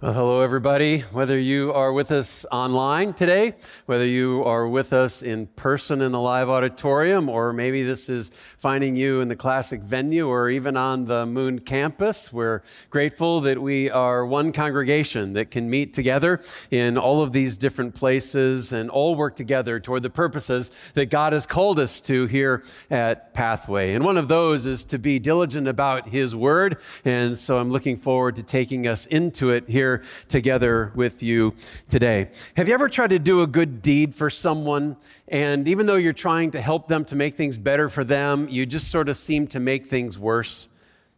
Well, hello, everybody. Whether you are with us online today, whether you are with us in person in the live auditorium, or maybe this is finding you in the classic venue or even on the Moon campus, we're grateful that we are one congregation that can meet together in all of these different places and all work together toward the purposes that God has called us to here at Pathway. And one of those is to be diligent about His Word. And so I'm looking forward to taking us into it here together with you today. Have you ever tried to do a good deed for someone, and even though you're trying to help them to make things better for them, you just sort of seem to make things worse?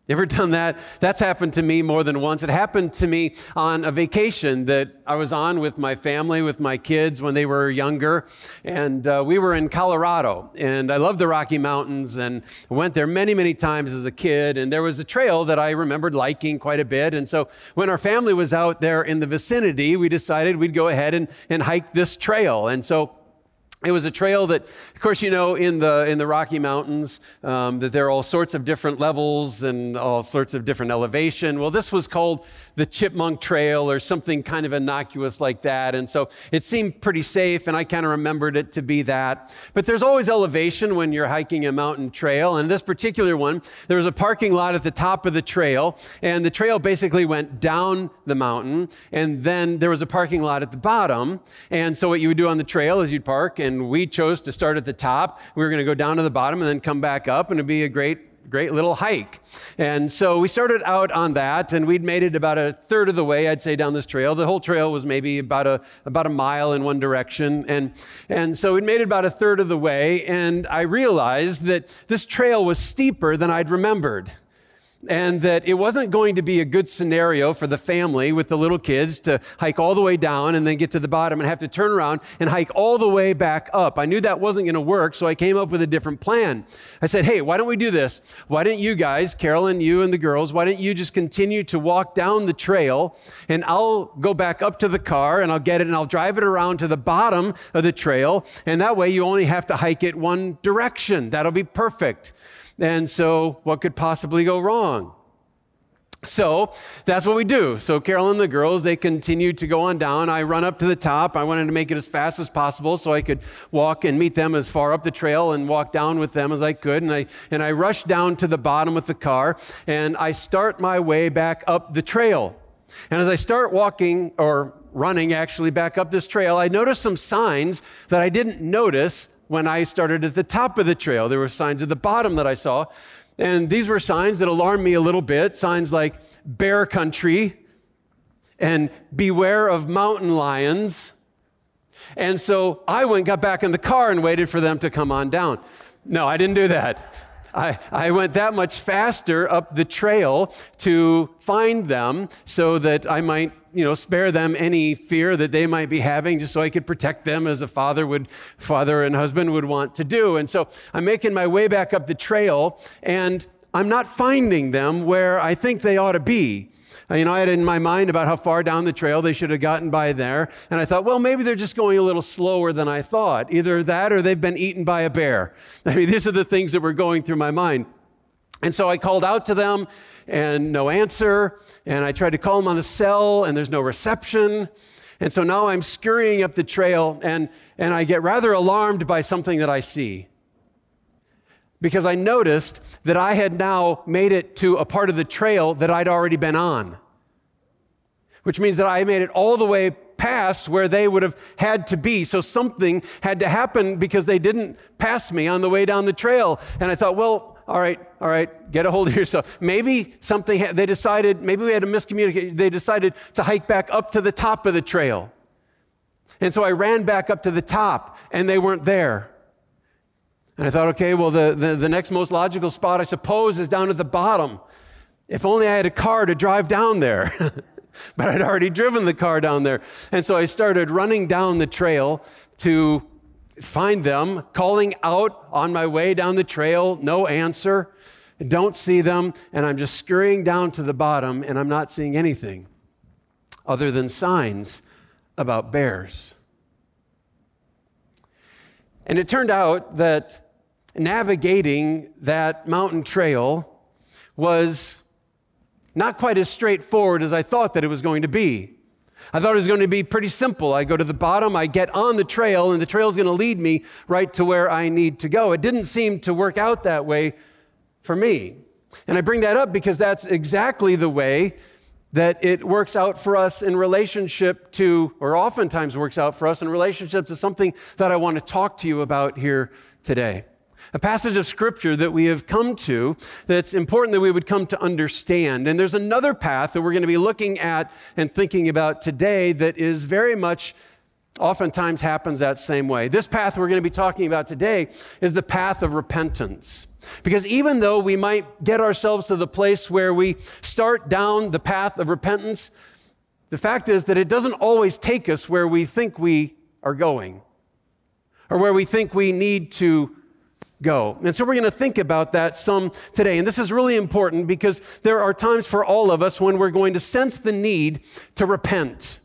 You ever done that? That's happened to me more than once. It happened to me on a vacation that I was on with my family, with my kids when they were younger. And uh, we were in Colorado. And I love the Rocky Mountains and went there many, many times as a kid. And there was a trail that I remembered liking quite a bit. And so when our family was out there in the vicinity, we decided we'd go ahead and, and hike this trail. And so it was a trail that, of course, you know, in the in the Rocky Mountains, um, that there are all sorts of different levels and all sorts of different elevation. Well, this was called the Chipmunk Trail or something kind of innocuous like that, and so it seemed pretty safe, and I kind of remembered it to be that. But there's always elevation when you're hiking a mountain trail, and this particular one, there was a parking lot at the top of the trail, and the trail basically went down the mountain, and then there was a parking lot at the bottom, and so what you would do on the trail is you'd park and we chose to start at the top. We were going to go down to the bottom and then come back up, and it'd be a great great little hike. And so we started out on that, and we'd made it about a third of the way, I'd say, down this trail. The whole trail was maybe about a, about a mile in one direction. And, and so we'd made it about a third of the way, and I realized that this trail was steeper than I'd remembered and that it wasn't going to be a good scenario for the family with the little kids to hike all the way down and then get to the bottom and have to turn around and hike all the way back up. I knew that wasn't going to work, so I came up with a different plan. I said, hey, why don't we do this? Why don't you guys, Carolyn, you and the girls, why don't you just continue to walk down the trail and I'll go back up to the car and I'll get it and I'll drive it around to the bottom of the trail, and that way you only have to hike it one direction. That'll be perfect. And so, what could possibly go wrong? So that's what we do. So Carol and the girls, they continue to go on down. I run up to the top. I wanted to make it as fast as possible so I could walk and meet them as far up the trail and walk down with them as I could. And I, and I rush down to the bottom with the car and I start my way back up the trail. And as I start walking or running actually back up this trail, I notice some signs that I didn't notice when I started at the top of the trail. There were signs at the bottom that I saw. And these were signs that alarmed me a little bit signs like bear country and beware of mountain lions. And so I went, got back in the car, and waited for them to come on down. No, I didn't do that. I, I went that much faster up the trail to find them so that I might you know, spare them any fear that they might be having, just so I could protect them as a father would, father and husband would want to do. And so I'm making my way back up the trail, and I'm not finding them where I think they ought to be. Uh, you know, I had in my mind about how far down the trail they should have gotten by there. And I thought, well, maybe they're just going a little slower than I thought. Either that or they've been eaten by a bear. I mean, these are the things that were going through my mind. And so I called out to them and no answer. And I tried to call them on the cell and there's no reception. And so now I'm scurrying up the trail and, and I get rather alarmed by something that I see. Because I noticed that I had now made it to a part of the trail that I'd already been on, which means that I made it all the way past where they would have had to be. So something had to happen because they didn't pass me on the way down the trail. And I thought, well, all right, all right, get a hold of yourself. Maybe something, they decided, maybe we had a miscommunication. They decided to hike back up to the top of the trail. And so I ran back up to the top, and they weren't there. And I thought, okay, well, the, the, the next most logical spot, I suppose, is down at the bottom. If only I had a car to drive down there. but I'd already driven the car down there. And so I started running down the trail to find them, calling out on my way down the trail, no answer. don't see them, and I'm just scurrying down to the bottom, and I'm not seeing anything other than signs about bears. And it turned out that navigating that mountain trail was not quite as straightforward as I thought that it was going to be. I thought it was going to be pretty simple. I go to the bottom, I get on the trail, and the trail is going to lead me right to where I need to go. It didn't seem to work out that way for me. And I bring that up because that's exactly the way that it works out for us in relationship to, or oftentimes works out for us in relationship to something that I want to talk to you about here today a passage of scripture that we have come to that's important that we would come to understand. And there's another path that we're going to be looking at and thinking about today that is very much oftentimes happens that same way. This path we're going to be talking about today is the path of repentance. Because even though we might get ourselves to the place where we start down the path of repentance, the fact is that it doesn't always take us where we think we are going or where we think we need to go. And so we're going to think about that some today. And this is really important because there are times for all of us when we're going to sense the need to repent.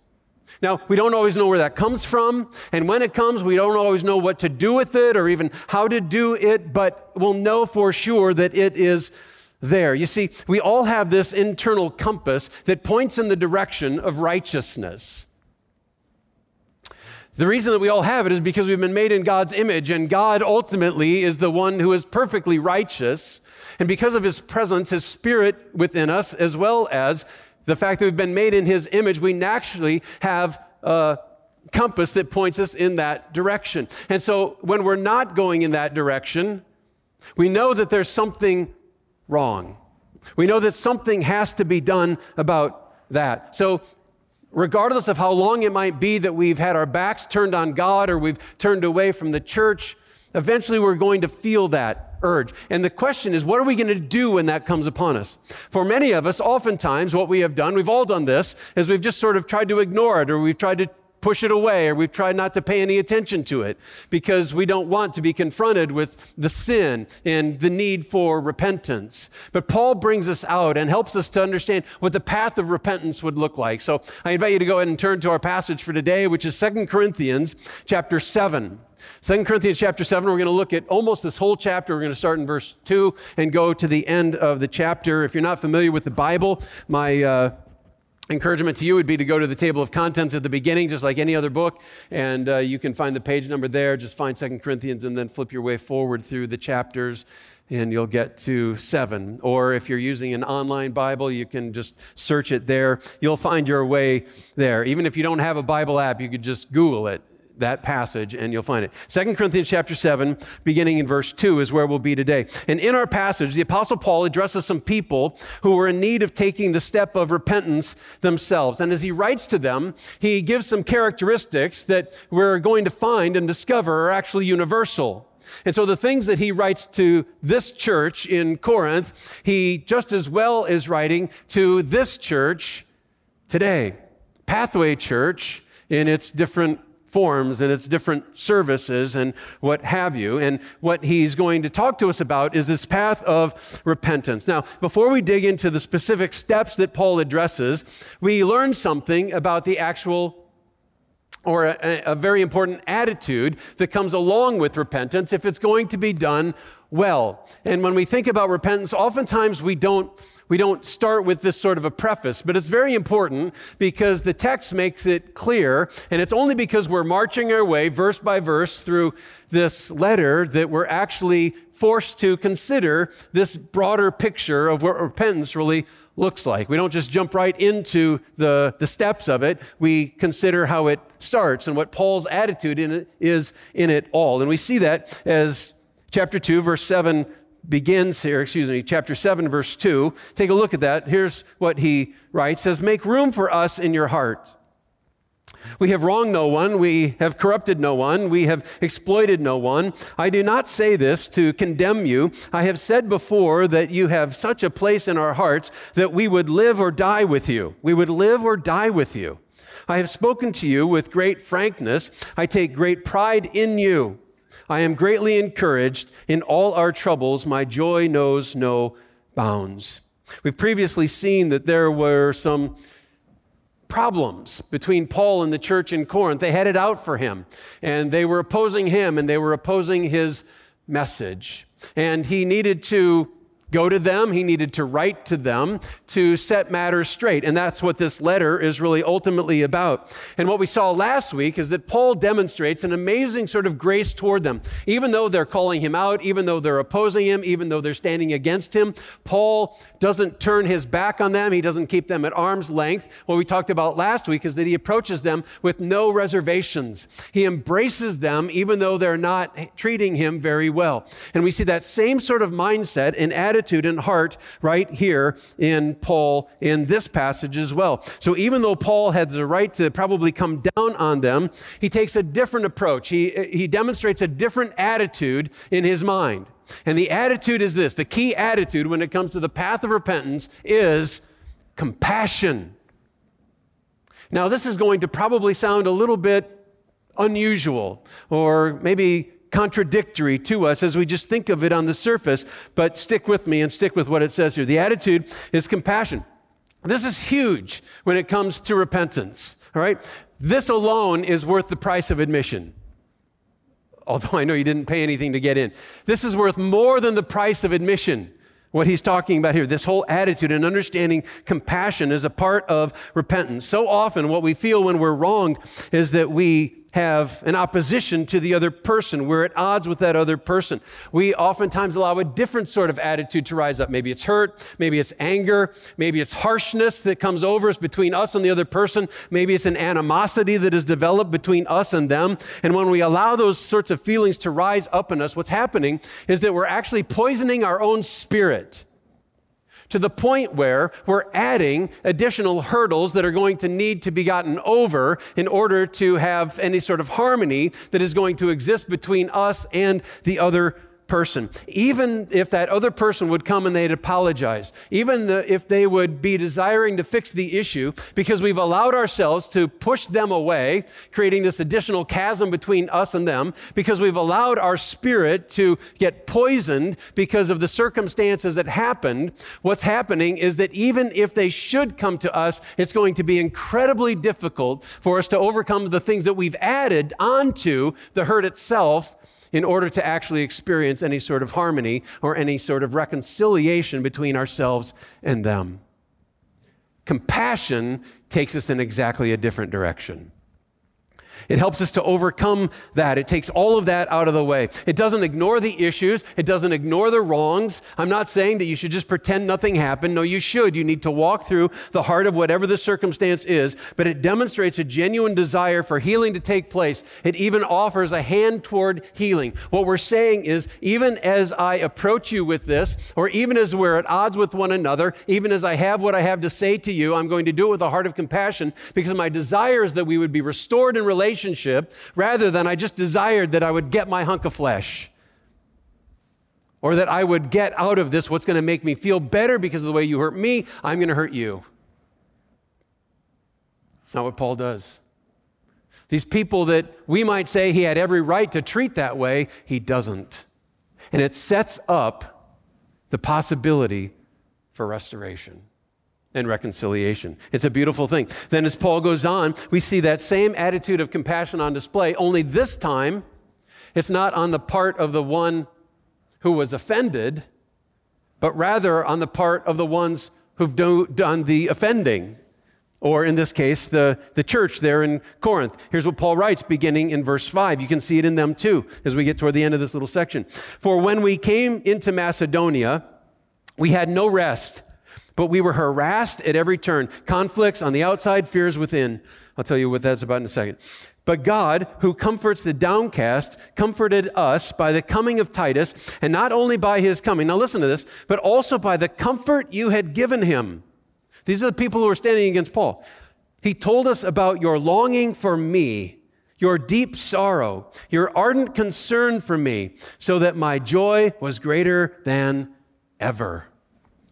Now, we don't always know where that comes from, and when it comes, we don't always know what to do with it or even how to do it, but we'll know for sure that it is there. You see, we all have this internal compass that points in the direction of righteousness. The reason that we all have it is because we've been made in God's image, and God ultimately is the one who is perfectly righteous. And because of his presence, his spirit within us, as well as the fact that we've been made in his image, we naturally have a compass that points us in that direction. And so when we're not going in that direction, we know that there's something wrong. We know that something has to be done about that. So regardless of how long it might be that we've had our backs turned on God or we've turned away from the church, eventually we're going to feel that urge. And the question is, what are we going to do when that comes upon us? For many of us, oftentimes, what we have done, we've all done this, is we've just sort of tried to ignore it or we've tried to push it away or we've tried not to pay any attention to it because we don't want to be confronted with the sin and the need for repentance. But Paul brings us out and helps us to understand what the path of repentance would look like. So I invite you to go ahead and turn to our passage for today, which is Second Corinthians chapter 7. 2 Corinthians chapter 7, we're going to look at almost this whole chapter. We're going to start in verse 2 and go to the end of the chapter. If you're not familiar with the Bible, my uh, encouragement to you would be to go to the table of contents at the beginning, just like any other book, and uh, you can find the page number there. Just find Second Corinthians and then flip your way forward through the chapters, and you'll get to 7. Or if you're using an online Bible, you can just search it there. You'll find your way there. Even if you don't have a Bible app, you could just Google it that passage and you'll find it. Second Corinthians chapter 7, beginning in verse 2, is where we'll be today. And in our passage, the Apostle Paul addresses some people who were in need of taking the step of repentance themselves. And as he writes to them, he gives some characteristics that we're going to find and discover are actually universal. And so the things that he writes to this church in Corinth, he just as well is writing to this church today. Pathway Church in its different forms and its different services and what have you. And what he's going to talk to us about is this path of repentance. Now, before we dig into the specific steps that Paul addresses, we learn something about the actual or a, a, very important attitude that comes along with repentance if it's going to be done well. And when we think about repentance, oftentimes we don't we don't start with this sort of a preface, but it's very important because the text makes it clear, and it's only because we're marching our way verse by verse through this letter that we're actually forced to consider this broader picture of what repentance really looks like. We don't just jump right into the, the steps of it, we consider how it starts and what Paul's attitude in it is in it all. And we see that as chapter 2, verse 7 begins here, excuse me, chapter 7, verse 2. Take a look at that. Here's what he writes says, Make room for us in your heart. We have wronged no one. We have corrupted no one. We have exploited no one. I do not say this to condemn you. I have said before that you have such a place in our hearts that we would live or die with you. We would live or die with you. I have spoken to you with great frankness. I take great pride in you. I am greatly encouraged. In all our troubles, my joy knows no bounds. We've previously seen that there were some problems between Paul and the church in Corinth. They had it out for him, and they were opposing him, and they were opposing his message. And he needed to go to them, he needed to write to them to set matters straight. And that's what this letter is really ultimately about. And what we saw last week is that Paul demonstrates an amazing sort of grace toward them. Even though they're calling him out, even though they're opposing him, even though they're standing against him, Paul doesn't turn his back on them. He doesn't keep them at arm's length. What we talked about last week is that he approaches them with no reservations. He embraces them even though they're not treating him very well. And we see that same sort of mindset and attitude and heart right here in Paul in this passage as well. So even though Paul had the right to probably come down on them, he takes a different approach. He, he demonstrates a different attitude in his mind. And the attitude is this the key attitude when it comes to the path of repentance is compassion. Now, this is going to probably sound a little bit unusual or maybe contradictory to us as we just think of it on the surface, but stick with me and stick with what it says here. The attitude is compassion. This is huge when it comes to repentance, all right? This alone is worth the price of admission. Although I know you didn't pay anything to get in. This is worth more than the price of admission what he's talking about here. This whole attitude and understanding compassion is a part of repentance. So often, what we feel when we're wronged is that we have an opposition to the other person. We're at odds with that other person. We oftentimes allow a different sort of attitude to rise up. Maybe it's hurt, maybe it's anger, maybe it's harshness that comes over us between us and the other person. Maybe it's an animosity that is developed between us and them. And when we allow those sorts of feelings to rise up in us, what's happening is that we're actually poisoning our own spirit to the point where we're adding additional hurdles that are going to need to be gotten over in order to have any sort of harmony that is going to exist between us and the other person, even if that other person would come and they'd apologize, even the, if they would be desiring to fix the issue, because we've allowed ourselves to push them away, creating this additional chasm between us and them, because we've allowed our spirit to get poisoned because of the circumstances that happened, what's happening is that even if they should come to us, it's going to be incredibly difficult for us to overcome the things that we've added onto the hurt itself in order to actually experience any sort of harmony or any sort of reconciliation between ourselves and them. Compassion takes us in exactly a different direction. It helps us to overcome that. It takes all of that out of the way. It doesn't ignore the issues, it doesn't ignore the wrongs. I'm not saying that you should just pretend nothing happened. No, you should. You need to walk through the heart of whatever the circumstance is, but it demonstrates a genuine desire for healing to take place. It even offers a hand toward healing. What we're saying is, even as I approach you with this, or even as we're at odds with one another, even as I have what I have to say to you, I'm going to do it with a heart of compassion because my desire is that we would be restored in relationship relationship rather than I just desired that I would get my hunk of flesh or that I would get out of this what's going to make me feel better because of the way you hurt me, I'm going to hurt you. It's not what Paul does. These people that we might say he had every right to treat that way, he doesn't. And it sets up the possibility for restoration and reconciliation. It's a beautiful thing. Then, as Paul goes on, we see that same attitude of compassion on display, only this time it's not on the part of the one who was offended, but rather on the part of the ones who've do, done the offending. Or in this case, the, the church there in Corinth. Here's what Paul writes beginning in verse 5. You can see it in them too as we get toward the end of this little section. For when we came into Macedonia, we had no rest but we were harassed at every turn. Conflicts on the outside, fears within. I'll tell you what that's about in a second. But God, who comforts the downcast, comforted us by the coming of Titus, and not only by his coming, now listen to this, but also by the comfort you had given him. These are the people who are standing against Paul. He told us about your longing for me, your deep sorrow, your ardent concern for me, so that my joy was greater than ever.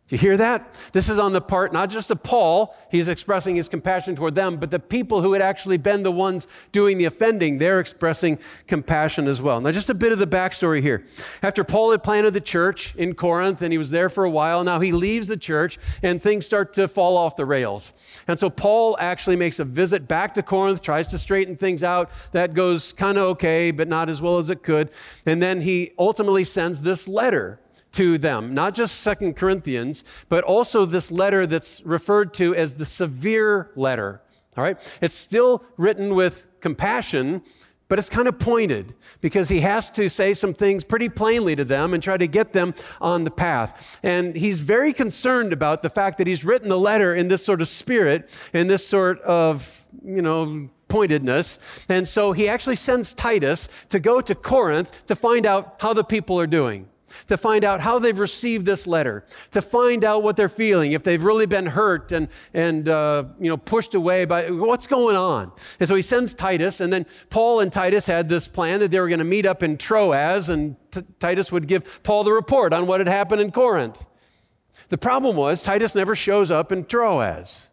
Do you hear that? This is on the part not just of Paul, he's expressing his compassion toward them, but the people who had actually been the ones doing the offending, they're expressing compassion as well. Now, just a bit of the backstory here. After Paul had planted the church in Corinth and he was there for a while, now he leaves the church and things start to fall off the rails. And so Paul actually makes a visit back to Corinth, tries to straighten things out. That goes kind of okay, but not as well as it could. And then he ultimately sends this letter to them. Not just Second Corinthians, but also this letter that's referred to as the severe letter. All right? It's still written with compassion, but it's kind of pointed because he has to say some things pretty plainly to them and try to get them on the path. And he's very concerned about the fact that he's written the letter in this sort of spirit, in this sort of, you know, pointedness. And so he actually sends Titus to go to Corinth to find out how the people are doing to find out how they've received this letter, to find out what they're feeling, if they've really been hurt and, and uh, you know, pushed away by what's going on. And so he sends Titus, and then Paul and Titus had this plan that they were going to meet up in Troas, and T- Titus would give Paul the report on what had happened in Corinth. The problem was, Titus never shows up in Troas.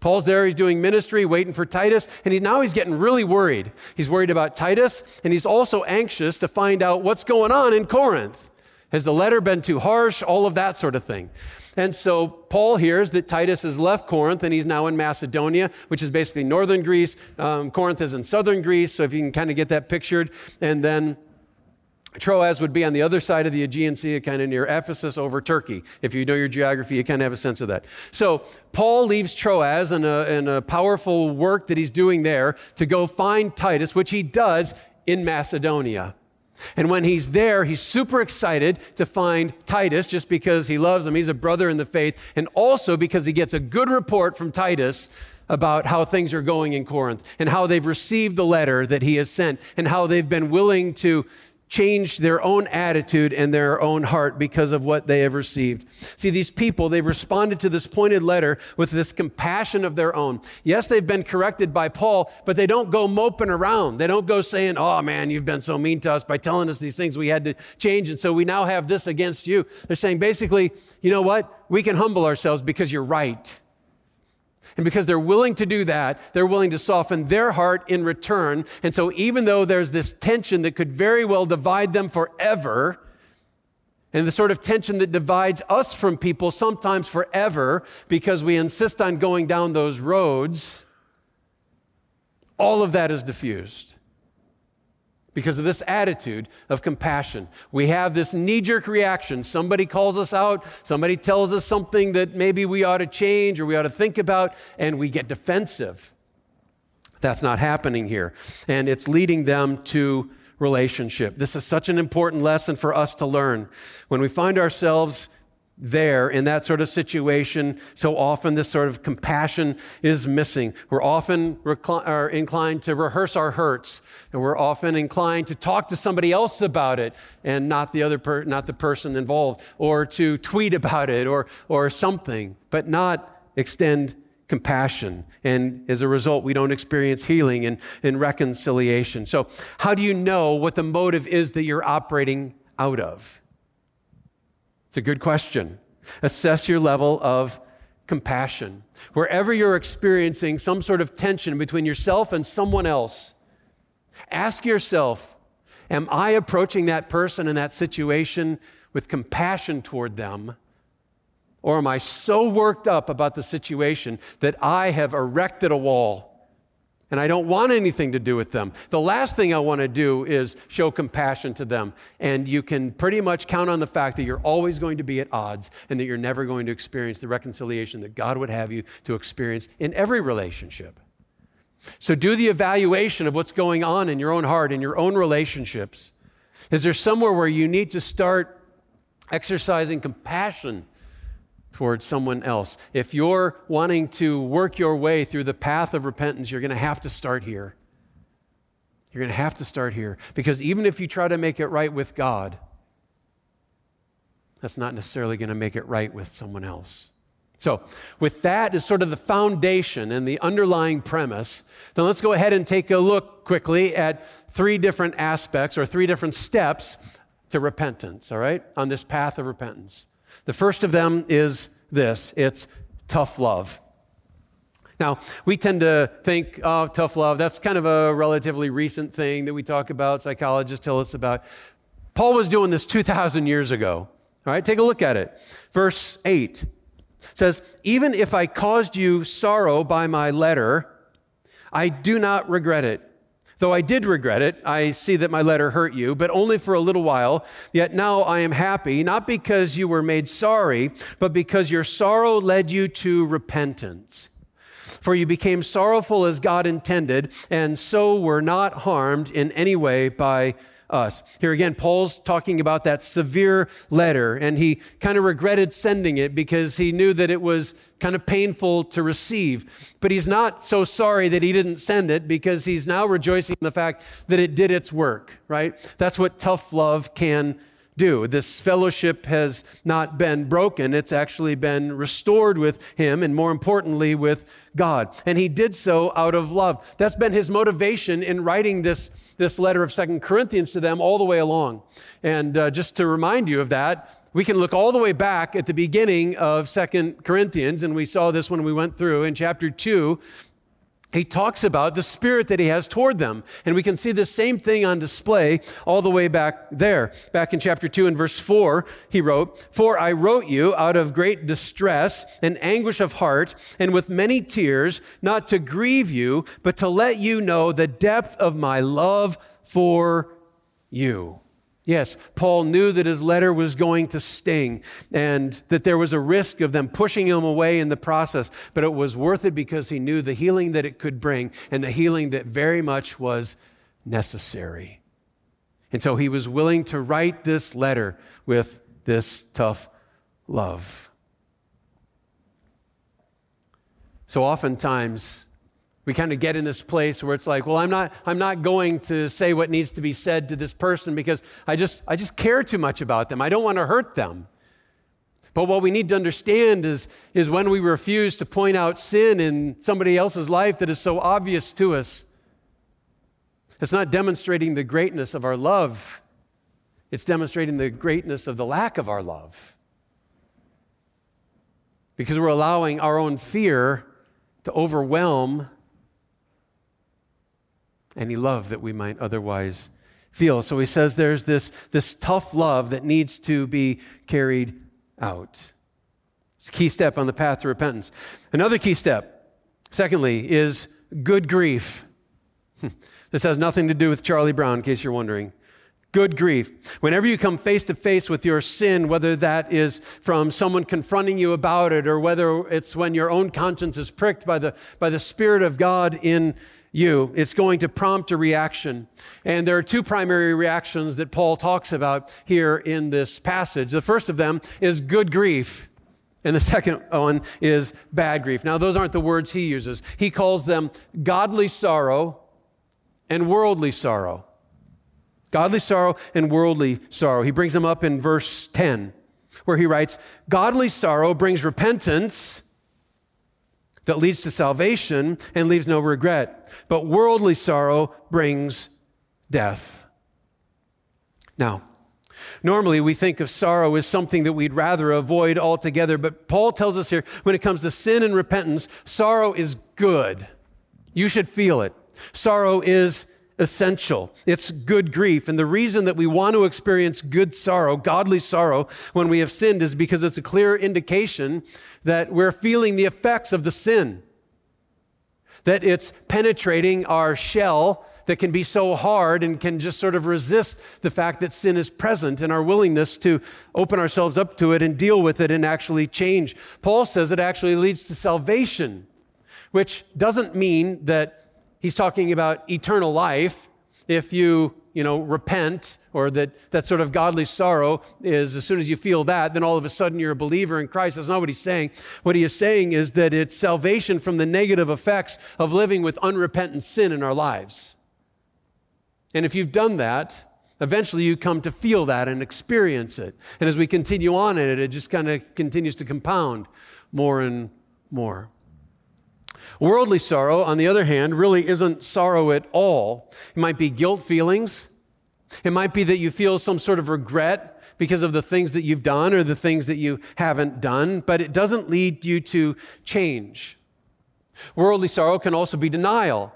Paul's there, he's doing ministry, waiting for Titus, and he, now he's getting really worried. He's worried about Titus, and he's also anxious to find out what's going on in Corinth. Has the letter been too harsh? All of that sort of thing. And so Paul hears that Titus has left Corinth and he's now in Macedonia, which is basically northern Greece. Um, Corinth is in southern Greece, so if you can kind of get that pictured. And then Troas would be on the other side of the Aegean Sea, kind of near Ephesus over Turkey. If you know your geography, you kind of have a sense of that. So Paul leaves Troas in a, in a powerful work that he's doing there to go find Titus, which he does in Macedonia. And when he's there, he's super excited to find Titus just because he loves him. He's a brother in the faith. And also because he gets a good report from Titus about how things are going in Corinth and how they've received the letter that he has sent and how they've been willing to changed their own attitude and their own heart because of what they have received. See, these people, they've responded to this pointed letter with this compassion of their own. Yes, they've been corrected by Paul, but they don't go moping around. They don't go saying, Oh man, you've been so mean to us by telling us these things we had to change, and so we now have this against you. They're saying basically, you know what? We can humble ourselves because you're right. And because they're willing to do that, they're willing to soften their heart in return. And so, even though there's this tension that could very well divide them forever, and the sort of tension that divides us from people sometimes forever because we insist on going down those roads, all of that is diffused because of this attitude of compassion. We have this knee jerk reaction. Somebody calls us out, somebody tells us something that maybe we ought to change or we ought to think about, and we get defensive. That's not happening here. And it's leading them to relationship. This is such an important lesson for us to learn. When we find ourselves there in that sort of situation. So often, this sort of compassion is missing. We're often recli- are inclined to rehearse our hurts, and we're often inclined to talk to somebody else about it and not the other per- not the person involved, or to tweet about it or or something, but not extend compassion. And as a result, we don't experience healing and, and reconciliation. So, how do you know what the motive is that you're operating out of? It's a good question. Assess your level of compassion. Wherever you're experiencing some sort of tension between yourself and someone else, ask yourself Am I approaching that person in that situation with compassion toward them? Or am I so worked up about the situation that I have erected a wall and I don't want anything to do with them. The last thing I want to do is show compassion to them. And you can pretty much count on the fact that you're always going to be at odds and that you're never going to experience the reconciliation that God would have you to experience in every relationship. So do the evaluation of what's going on in your own heart, in your own relationships. Is there somewhere where you need to start exercising compassion towards someone else. If you're wanting to work your way through the path of repentance, you're going to have to start here. You're going to have to start here. Because even if you try to make it right with God, that's not necessarily going to make it right with someone else. So, with that as sort of the foundation and the underlying premise, then let's go ahead and take a look quickly at three different aspects or three different steps to repentance, all right, on this path of repentance. The first of them is this it's tough love. Now, we tend to think, oh, tough love, that's kind of a relatively recent thing that we talk about, psychologists tell us about. Paul was doing this 2,000 years ago. All right, take a look at it. Verse 8 says, Even if I caused you sorrow by my letter, I do not regret it Though I did regret it, I see that my letter hurt you, but only for a little while. Yet now I am happy, not because you were made sorry, but because your sorrow led you to repentance. For you became sorrowful as God intended, and so were not harmed in any way by us. Here again, Paul's talking about that severe letter, and he kind of regretted sending it because he knew that it was kind of painful to receive. But he's not so sorry that he didn't send it because he's now rejoicing in the fact that it did its work, right? That's what tough love can do. This fellowship has not been broken, it's actually been restored with him, and more importantly, with God. And he did so out of love. That's been his motivation in writing this, this letter of Second Corinthians to them all the way along. And uh, just to remind you of that, we can look all the way back at the beginning of Second Corinthians, and we saw this when we went through in chapter 2 he talks about the spirit that he has toward them. And we can see the same thing on display all the way back there. Back in chapter 2 and verse 4, he wrote, For I wrote you out of great distress and anguish of heart, and with many tears, not to grieve you, but to let you know the depth of my love for you. Yes, Paul knew that his letter was going to sting and that there was a risk of them pushing him away in the process, but it was worth it because he knew the healing that it could bring and the healing that very much was necessary. And so he was willing to write this letter with this tough love. So oftentimes, we kind of get in this place where it's like well i'm not i'm not going to say what needs to be said to this person because i just i just care too much about them. I don't want to hurt them. But what we need to understand is, is when we refuse to point out sin in somebody else's life that is so obvious to us it's not demonstrating the greatness of our love. It's demonstrating the greatness of the lack of our love. Because we're allowing our own fear to overwhelm any love that we might otherwise feel. So he says there's this, this tough love that needs to be carried out. It's a key step on the path to repentance. Another key step, secondly, is good grief. this has nothing to do with Charlie Brown, in case you're wondering. Good grief. Whenever you come face to face with your sin, whether that is from someone confronting you about it or whether it's when your own conscience is pricked by the, by the Spirit of God in you, it's going to prompt a reaction. And there are two primary reactions that Paul talks about here in this passage. The first of them is good grief. And the second one is bad grief. Now, those aren't the words he uses. He calls them godly sorrow and worldly sorrow. Godly sorrow and worldly sorrow. He brings them up in verse 10, where he writes Godly sorrow brings repentance that leads to salvation and leaves no regret. But worldly sorrow brings death. Now, normally we think of sorrow as something that we'd rather avoid altogether, but Paul tells us here when it comes to sin and repentance, sorrow is good. You should feel it. Sorrow is essential. It's good grief. And the reason that we want to experience good sorrow, godly sorrow, when we have sinned is because it's a clear indication that we're feeling the effects of the sin. That it's penetrating our shell that can be so hard and can just sort of resist the fact that sin is present and our willingness to open ourselves up to it and deal with it and actually change. Paul says it actually leads to salvation, which doesn't mean that he's talking about eternal life. If you, you know, repent or that, that sort of godly sorrow is as soon as you feel that, then all of a sudden you're a believer in Christ. That's not what he's saying. What he is saying is that it's salvation from the negative effects of living with unrepentant sin in our lives. And if you've done that, eventually you come to feel that and experience it. And as we continue on in it, it just kind of continues to compound more and more. Worldly sorrow, on the other hand, really isn't sorrow at all. It might be guilt feelings. It might be that you feel some sort of regret because of the things that you've done or the things that you haven't done, but it doesn't lead you to change. Worldly sorrow can also be denial.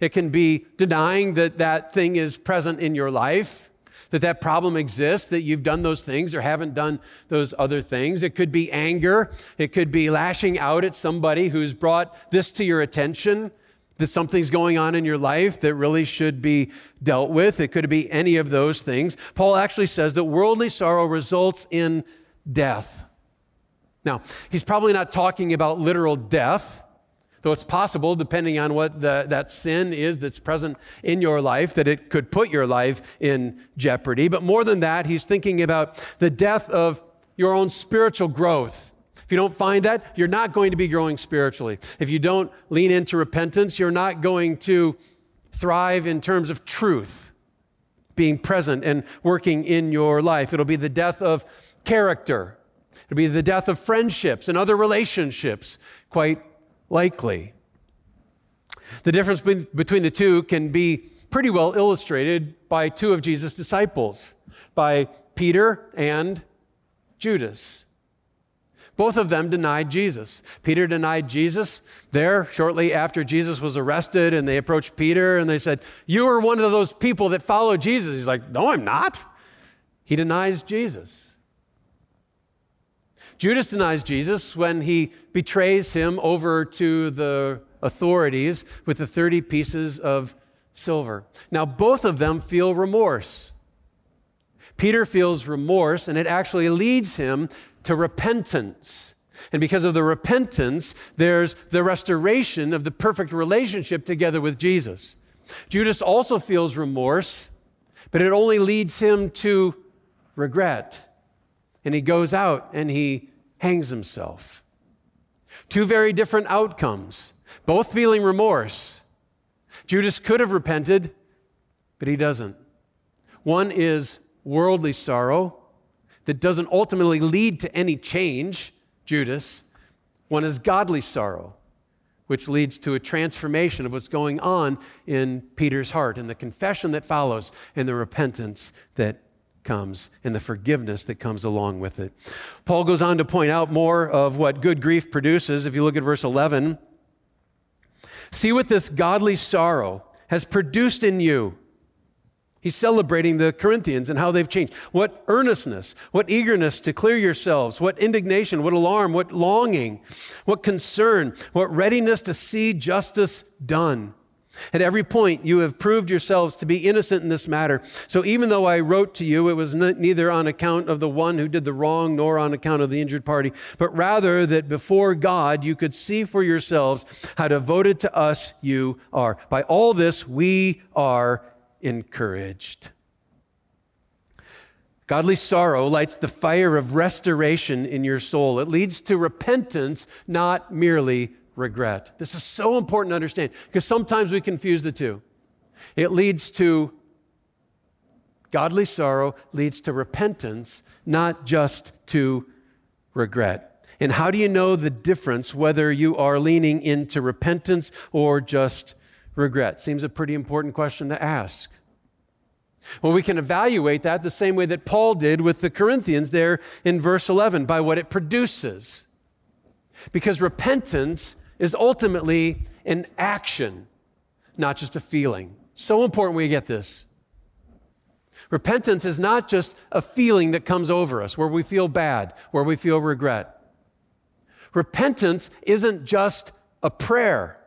It can be denying that that thing is present in your life that that problem exists, that you've done those things or haven't done those other things. It could be anger. It could be lashing out at somebody who's brought this to your attention. that something's going on in your life that really should be dealt with. It could be any of those things. Paul actually says that worldly sorrow results in death. Now, he's probably not talking about literal death, though it's possible, depending on what the, that sin is that's present in your life, that it could put your life in jeopardy. But more than that, he's thinking about the death of your own spiritual growth. If you don't find that, you're not going to be growing spiritually. If you don't lean into repentance, you're not going to thrive in terms of truth being present and working in your life. It'll be the death of character. It'll be the death of friendships and other relationships, quite likely. The difference between the two can be pretty well illustrated by two of Jesus' disciples, by Peter and Judas. Both of them denied Jesus. Peter denied Jesus there shortly after Jesus was arrested, and they approached Peter and they said, You are one of those people that follow Jesus. He's like, No, I'm not. He denies Jesus. Judas denies Jesus when he betrays him over to the authorities with the 30 pieces of silver. Now, both of them feel remorse. Peter feels remorse, and it actually leads him to repentance. And because of the repentance, there's the restoration of the perfect relationship together with Jesus. Judas also feels remorse, but it only leads him to regret. And he goes out and he hangs himself. Two very different outcomes, both feeling remorse. Judas could have repented, but he doesn't. One is worldly sorrow, that doesn't ultimately lead to any change, Judas. One is godly sorrow, which leads to a transformation of what's going on in Peter's heart and the confession that follows and the repentance that comes and the forgiveness that comes along with it. Paul goes on to point out more of what good grief produces. If you look at verse 11, see what this godly sorrow has produced in you He's celebrating the Corinthians and how they've changed. What earnestness, what eagerness to clear yourselves, what indignation, what alarm, what longing, what concern, what readiness to see justice done. At every point, you have proved yourselves to be innocent in this matter. So even though I wrote to you, it was neither on account of the one who did the wrong nor on account of the injured party, but rather that before God you could see for yourselves how devoted to us you are. By all this, we are encouraged. Godly sorrow lights the fire of restoration in your soul. It leads to repentance, not merely regret. This is so important to understand because sometimes we confuse the two. It leads to godly sorrow, leads to repentance, not just to regret. And how do you know the difference whether you are leaning into repentance or just regret? Seems a pretty important question to ask. Well, we can evaluate that the same way that Paul did with the Corinthians there in verse 11 by what it produces. Because repentance is ultimately an action, not just a feeling. So important we get this. Repentance is not just a feeling that comes over us where we feel bad, where we feel regret. Repentance isn't just a prayer.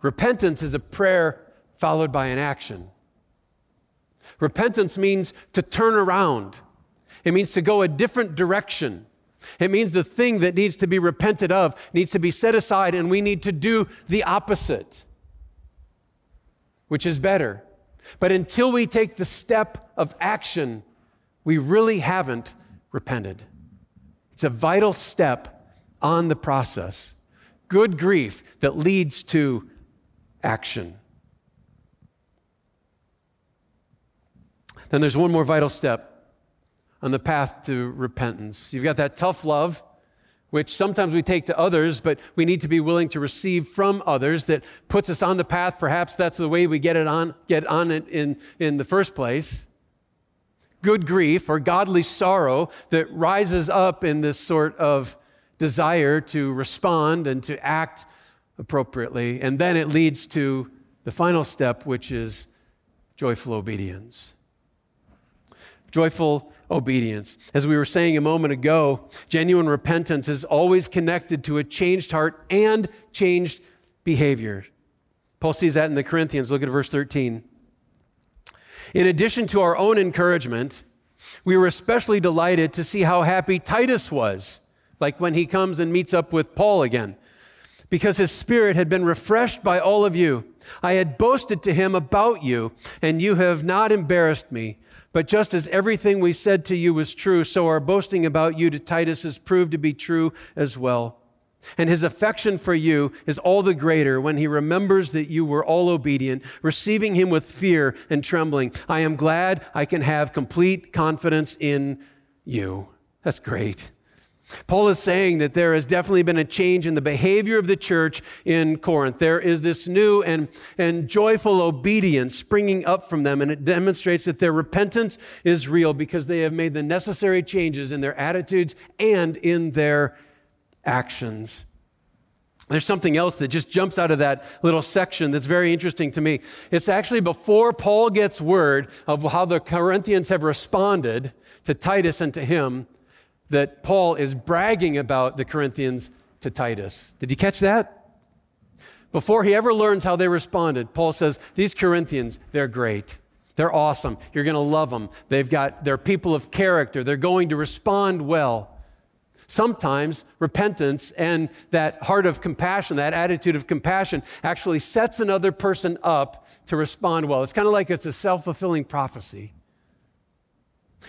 Repentance is a prayer followed by an action. Repentance means to turn around, it means to go a different direction. It means the thing that needs to be repented of needs to be set aside, and we need to do the opposite, which is better. But until we take the step of action, we really haven't repented. It's a vital step on the process. Good grief that leads to action. Then there's one more vital step on the path to repentance. You've got that tough love, which sometimes we take to others, but we need to be willing to receive from others that puts us on the path. Perhaps that's the way we get it on, get on it in, in the first place. Good grief or godly sorrow that rises up in this sort of desire to respond and to act appropriately. And then it leads to the final step, which is joyful obedience. Joyful obedience. As we were saying a moment ago, genuine repentance is always connected to a changed heart and changed behavior. Paul sees that in the Corinthians. Look at verse 13. In addition to our own encouragement, we were especially delighted to see how happy Titus was, like when he comes and meets up with Paul again, because his spirit had been refreshed by all of you. I had boasted to him about you, and you have not embarrassed me. But just as everything we said to you was true, so our boasting about you to Titus has proved to be true as well. And his affection for you is all the greater when he remembers that you were all obedient, receiving him with fear and trembling. I am glad I can have complete confidence in you. That's great. Paul is saying that there has definitely been a change in the behavior of the church in Corinth. There is this new and, and joyful obedience springing up from them, and it demonstrates that their repentance is real because they have made the necessary changes in their attitudes and in their actions. There's something else that just jumps out of that little section that's very interesting to me. It's actually before Paul gets word of how the Corinthians have responded to Titus and to him that Paul is bragging about the Corinthians to Titus. Did you catch that? Before he ever learns how they responded, Paul says, These Corinthians, they're great. They're awesome. You're going to love them. They've got, they're people of character. They're going to respond well. Sometimes repentance and that heart of compassion, that attitude of compassion, actually sets another person up to respond well. It's kind of like it's a self fulfilling prophecy.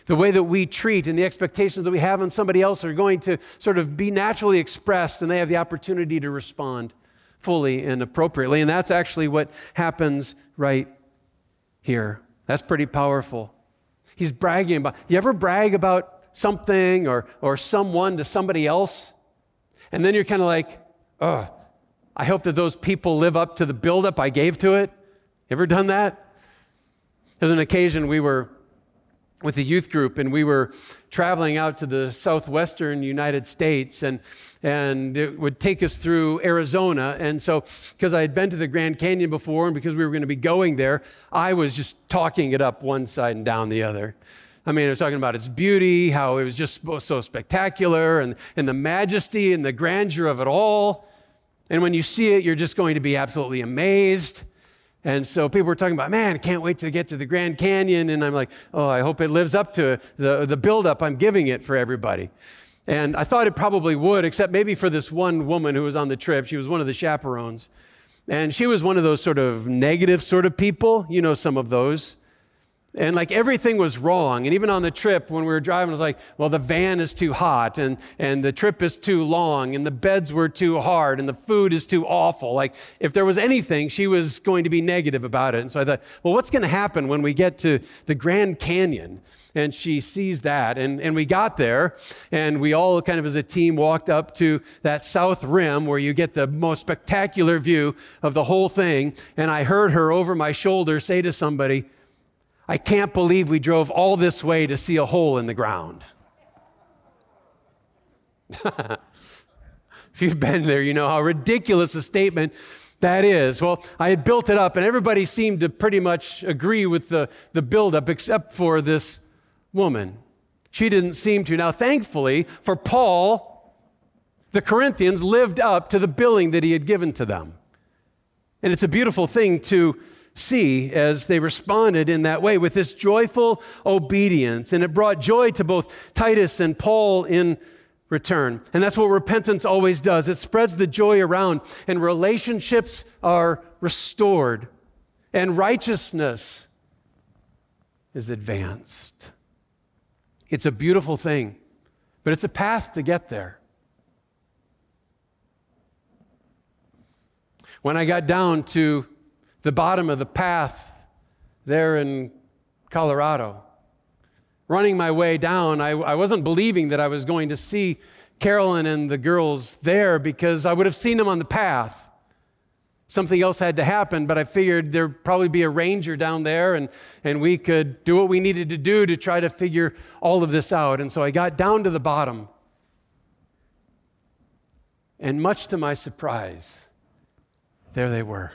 The way that we treat and the expectations that we have on somebody else are going to sort of be naturally expressed, and they have the opportunity to respond fully and appropriately. And that's actually what happens right here. That's pretty powerful. He's bragging about. You ever brag about something or, or someone to somebody else? And then you're kind of like, oh, I hope that those people live up to the buildup I gave to it. Ever done that? There's an occasion we were with a youth group, and we were traveling out to the southwestern United States, and and it would take us through Arizona. And so, because I had been to the Grand Canyon before, and because we were going to be going there, I was just talking it up one side and down the other. I mean, I was talking about its beauty, how it was just so spectacular, and, and the majesty and the grandeur of it all. And when you see it, you're just going to be absolutely amazed. And so people were talking about, man, I can't wait to get to the Grand Canyon. And I'm like, oh, I hope it lives up to the, the buildup I'm giving it for everybody. And I thought it probably would, except maybe for this one woman who was on the trip. She was one of the chaperones. And she was one of those sort of negative sort of people. You know, some of those. And like everything was wrong. And even on the trip, when we were driving, I was like, well, the van is too hot, and, and the trip is too long, and the beds were too hard, and the food is too awful. Like, if there was anything, she was going to be negative about it. And so I thought, well, what's going to happen when we get to the Grand Canyon? And she sees that. And, and we got there, and we all kind of as a team walked up to that south rim where you get the most spectacular view of the whole thing. And I heard her over my shoulder say to somebody, I can't believe we drove all this way to see a hole in the ground. if you've been there, you know how ridiculous a statement that is. Well, I had built it up, and everybody seemed to pretty much agree with the, the buildup except for this woman. She didn't seem to. Now, thankfully for Paul, the Corinthians lived up to the billing that he had given to them. And it's a beautiful thing to see as they responded in that way with this joyful obedience. And it brought joy to both Titus and Paul in return. And that's what repentance always does it spreads the joy around, and relationships are restored, and righteousness is advanced. It's a beautiful thing, but it's a path to get there. When I got down to the bottom of the path there in Colorado. Running my way down, I, I wasn't believing that I was going to see Carolyn and the girls there because I would have seen them on the path. Something else had to happen, but I figured there'd probably be a ranger down there and, and we could do what we needed to do to try to figure all of this out. And so I got down to the bottom. And much to my surprise, there they were.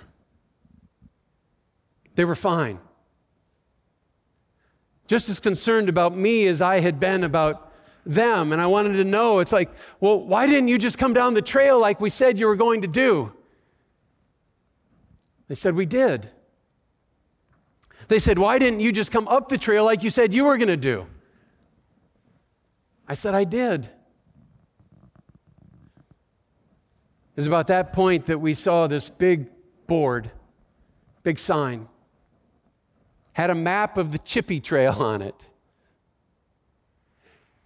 They were fine. just as concerned about me as I had been about them. And I wanted to know it's like, well, why didn't you just come down the trail like we said you were going to do? They said, We did. They said, Why didn't you just come up the trail like you said you were going to do? I said, I did. It was about that point that we saw this big board, big sign, had a map of the Chippy Trail on it.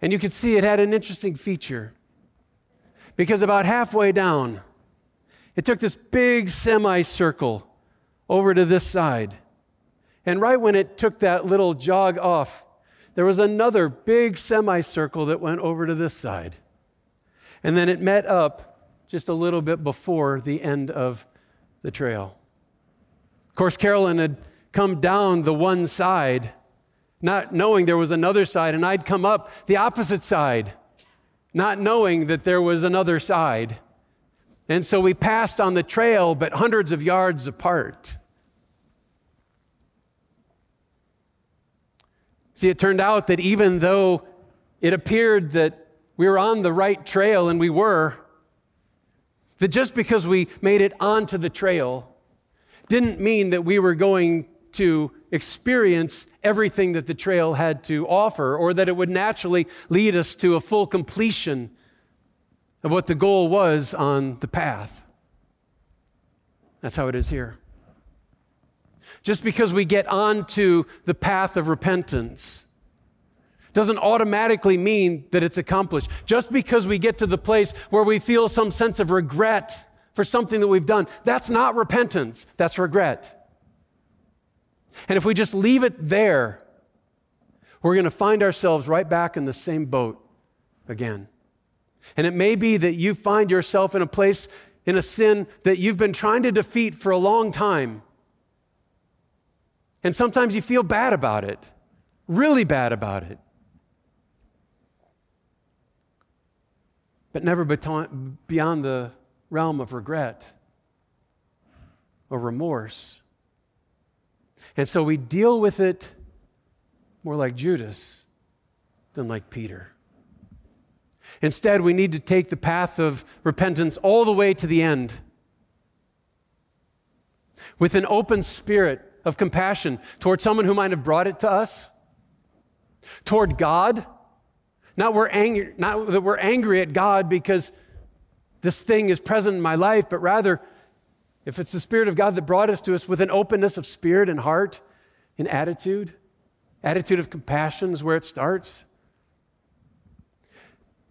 And you could see it had an interesting feature because about halfway down, it took this big semicircle over to this side. And right when it took that little jog off, there was another big semicircle that went over to this side. And then it met up just a little bit before the end of the trail. Of course, Carolyn had come down the one side, not knowing there was another side, and I'd come up the opposite side, not knowing that there was another side. And so we passed on the trail, but hundreds of yards apart. See, it turned out that even though it appeared that we were on the right trail, and we were, that just because we made it onto the trail didn't mean that we were going to experience everything that the trail had to offer, or that it would naturally lead us to a full completion of what the goal was on the path. That's how it is here. Just because we get onto the path of repentance doesn't automatically mean that it's accomplished. Just because we get to the place where we feel some sense of regret for something that we've done, that's not repentance, that's regret. And if we just leave it there, we're going to find ourselves right back in the same boat again. And it may be that you find yourself in a place, in a sin that you've been trying to defeat for a long time. And sometimes you feel bad about it, really bad about it. But never beyond the realm of regret or remorse. And so we deal with it more like Judas than like Peter. Instead, we need to take the path of repentance all the way to the end with an open spirit of compassion toward someone who might have brought it to us, toward God. Not, we're angry, not that we're angry at God because this thing is present in my life, but rather, if it's the Spirit of God that brought us to us with an openness of spirit and heart and attitude, attitude of compassion is where it starts.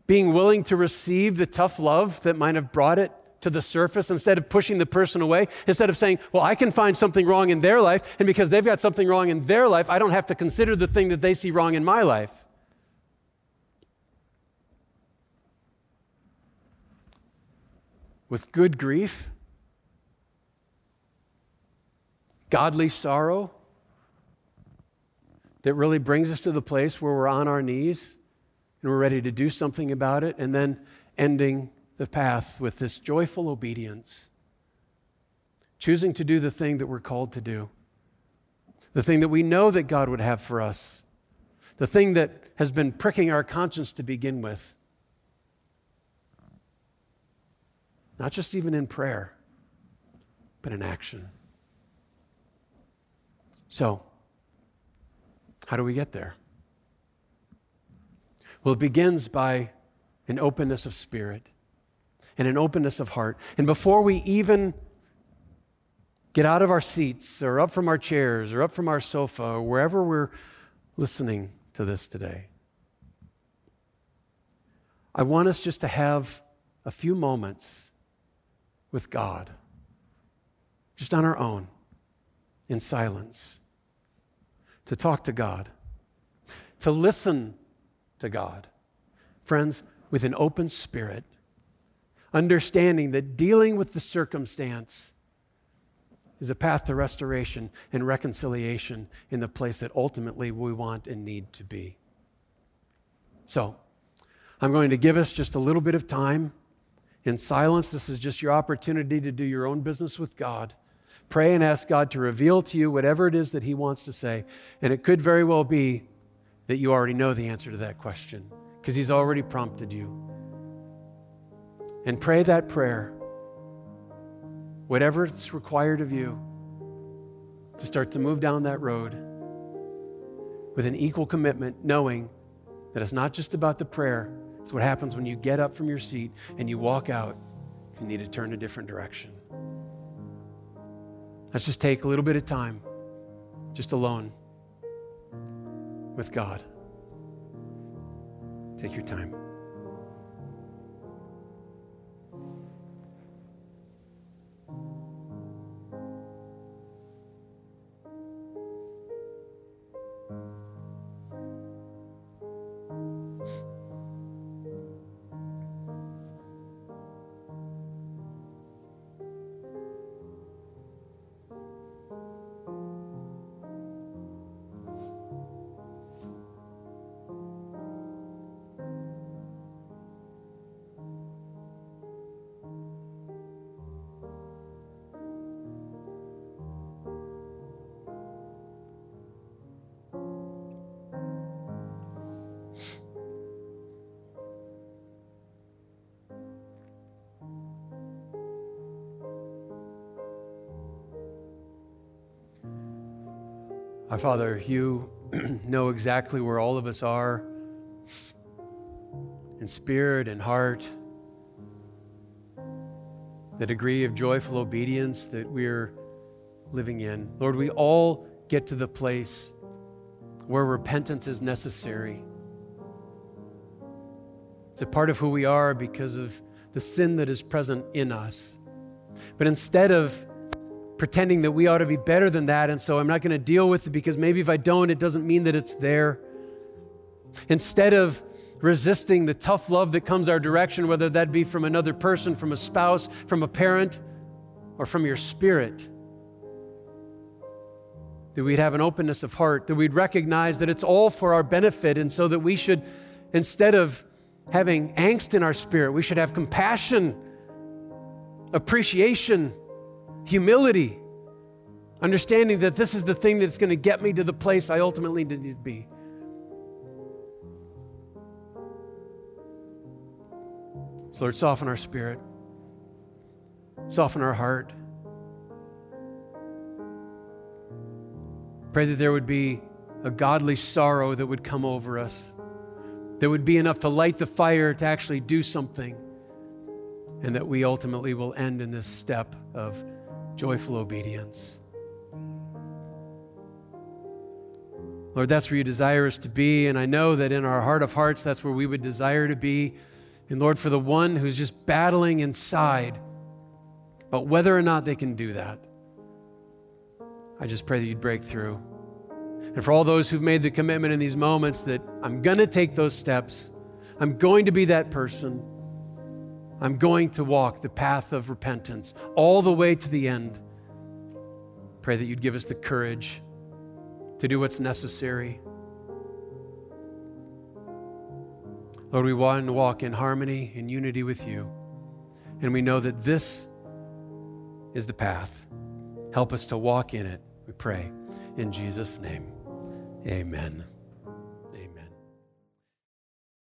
Being willing to receive the tough love that might have brought it to the surface instead of pushing the person away, instead of saying, Well, I can find something wrong in their life, and because they've got something wrong in their life, I don't have to consider the thing that they see wrong in my life. With good grief, godly sorrow that really brings us to the place where we're on our knees and we're ready to do something about it, and then ending the path with this joyful obedience, choosing to do the thing that we're called to do, the thing that we know that God would have for us, the thing that has been pricking our conscience to begin with. Not just even in prayer, but in action. So, how do we get there? Well, it begins by an openness of spirit and an openness of heart. And before we even get out of our seats or up from our chairs or up from our sofa or wherever we're listening to this today, I want us just to have a few moments with God, just on our own, in silence, to talk to God, to listen to God. Friends, with an open spirit understanding that dealing with the circumstance is a path to restoration and reconciliation in the place that ultimately we want and need to be. So, I'm going to give us just a little bit of time in silence. This is just your opportunity to do your own business with God. Pray and ask God to reveal to you whatever it is that He wants to say. And it could very well be that you already know the answer to that question because He's already prompted you. And pray that prayer, whatever it's required of you, to start to move down that road with an equal commitment, knowing that it's not just about the prayer, it's what happens when you get up from your seat and you walk out. You need to turn a different direction. Let's just take a little bit of time, just alone with God. Take your time. Our Father, you know exactly where all of us are in spirit and heart, the degree of joyful obedience that we're living in. Lord, we all get to the place where repentance is necessary. It's a part of who we are because of the sin that is present in us. But instead of pretending that we ought to be better than that, and so I'm not going to deal with it because maybe if I don't, it doesn't mean that it's there. Instead of resisting the tough love that comes our direction, whether that be from another person, from a spouse, from a parent, or from your spirit, that we'd have an openness of heart, that we'd recognize that it's all for our benefit, and so that we should, instead of having angst in our spirit, we should have compassion, appreciation, humility, understanding that this is the thing that's going to get me to the place I ultimately need to be. So, Lord, soften our spirit, soften our heart. Pray that there would be a godly sorrow that would come over us, that would be enough to light the fire to actually do something, and that we ultimately will end in this step of joyful obedience. Lord, that's where you desire us to be. And I know that in our heart of hearts, that's where we would desire to be. And Lord, for the one who's just battling inside, but whether or not they can do that, I just pray that you'd break through. And for all those who've made the commitment in these moments that I'm going to take those steps, I'm going to be that person. I'm going to walk the path of repentance all the way to the end. Pray that you'd give us the courage to do what's necessary. Lord, we want to walk in harmony and unity with you. And we know that this is the path. Help us to walk in it, we pray. In Jesus' name, amen.